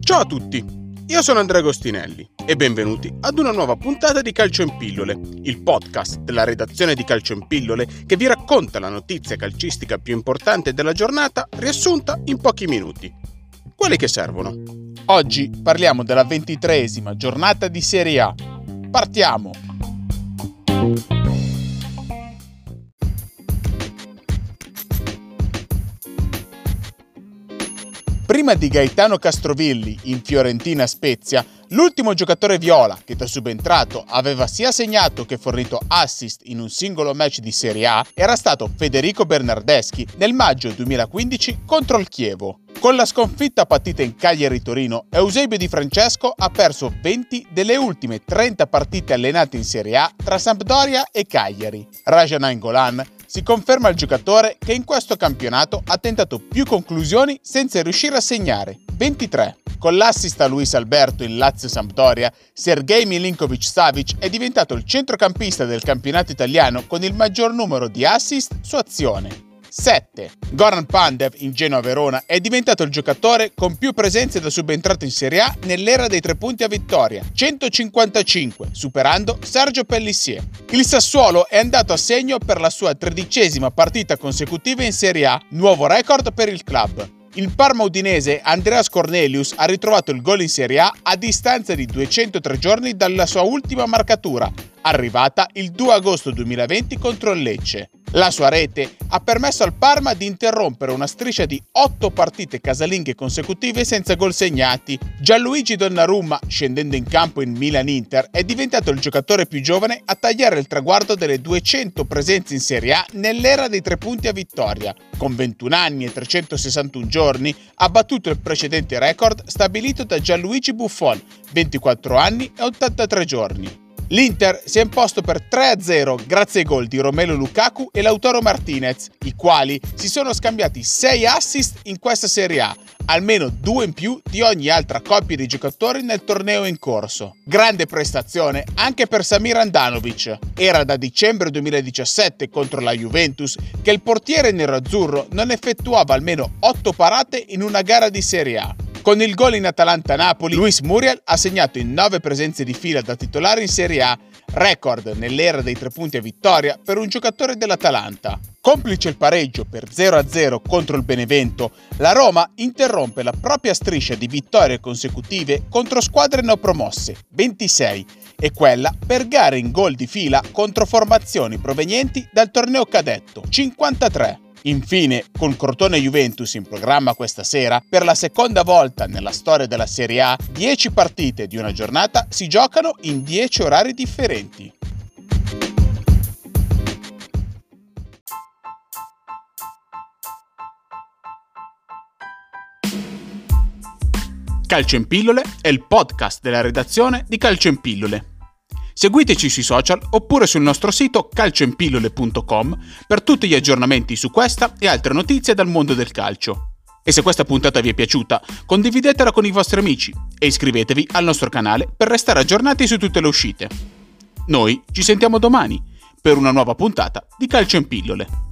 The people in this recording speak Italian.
Ciao a tutti, io sono Andrea Agostinelli e benvenuti ad una nuova puntata di Calcio in Pillole, il podcast della redazione di Calcio in Pillole che vi racconta la notizia calcistica più importante della giornata riassunta in pochi minuti. Quelli che servono. Oggi parliamo della ventitreesima giornata di Serie A. Partiamo! Prima di Gaetano Castrovilli in Fiorentina Spezia, l'ultimo giocatore viola che da subentrato aveva sia segnato che fornito assist in un singolo match di Serie A era stato Federico Bernardeschi nel maggio 2015 contro il Chievo. Con la sconfitta patita in Cagliari-Torino, Eusebio Di Francesco ha perso 20 delle ultime 30 partite allenate in Serie A tra Sampdoria e Cagliari. Rajan Angolan si conferma il giocatore che in questo campionato ha tentato più conclusioni senza riuscire a segnare, 23. Con l'assist a Luis Alberto in Lazio Sampdoria, Sergei Milinkovic Savic è diventato il centrocampista del campionato italiano con il maggior numero di assist su azione. 7. Goran Pandev in Genoa Verona è diventato il giocatore con più presenze da subentrato in Serie A nell'era dei tre punti a vittoria, 155, superando Sergio Pellissier. Il Sassuolo è andato a segno per la sua tredicesima partita consecutiva in Serie A, nuovo record per il club. Il Parma udinese Andreas Cornelius ha ritrovato il gol in Serie A a distanza di 203 giorni dalla sua ultima marcatura, arrivata il 2 agosto 2020 contro il Lecce. La sua rete ha permesso al Parma di interrompere una striscia di 8 partite casalinghe consecutive senza gol segnati. Gianluigi Donnarumma, scendendo in campo in Milan-Inter, è diventato il giocatore più giovane a tagliare il traguardo delle 200 presenze in Serie A nell'era dei tre punti a vittoria. Con 21 anni e 361 giorni ha battuto il precedente record stabilito da Gianluigi Buffon, 24 anni e 83 giorni. L'Inter si è imposto per 3-0 grazie ai gol di Romelo Lukaku e Lautaro Martinez, i quali si sono scambiati 6 assist in questa Serie A, almeno due in più di ogni altra coppia di giocatori nel torneo in corso. Grande prestazione anche per Samir Andanovic. Era da dicembre 2017 contro la Juventus che il portiere nero-azzurro non effettuava almeno 8 parate in una gara di Serie A. Con il gol in Atalanta-Napoli, Luis Muriel ha segnato in 9 presenze di fila da titolare in Serie A, record nell'era dei tre punti a vittoria per un giocatore dell'Atalanta. Complice il pareggio per 0-0 contro il Benevento, la Roma interrompe la propria striscia di vittorie consecutive contro squadre neopromosse, 26, e quella per gare in gol di fila contro formazioni provenienti dal torneo cadetto, 53. Infine, con Crotone Juventus in programma questa sera, per la seconda volta nella storia della Serie A, 10 partite di una giornata si giocano in 10 orari differenti. Calcio in pillole è il podcast della redazione di Calcio in pillole Seguiteci sui social oppure sul nostro sito calcioempillole.com per tutti gli aggiornamenti su questa e altre notizie dal mondo del calcio. E se questa puntata vi è piaciuta, condividetela con i vostri amici e iscrivetevi al nostro canale per restare aggiornati su tutte le uscite. Noi ci sentiamo domani per una nuova puntata di Calcio in Pillole.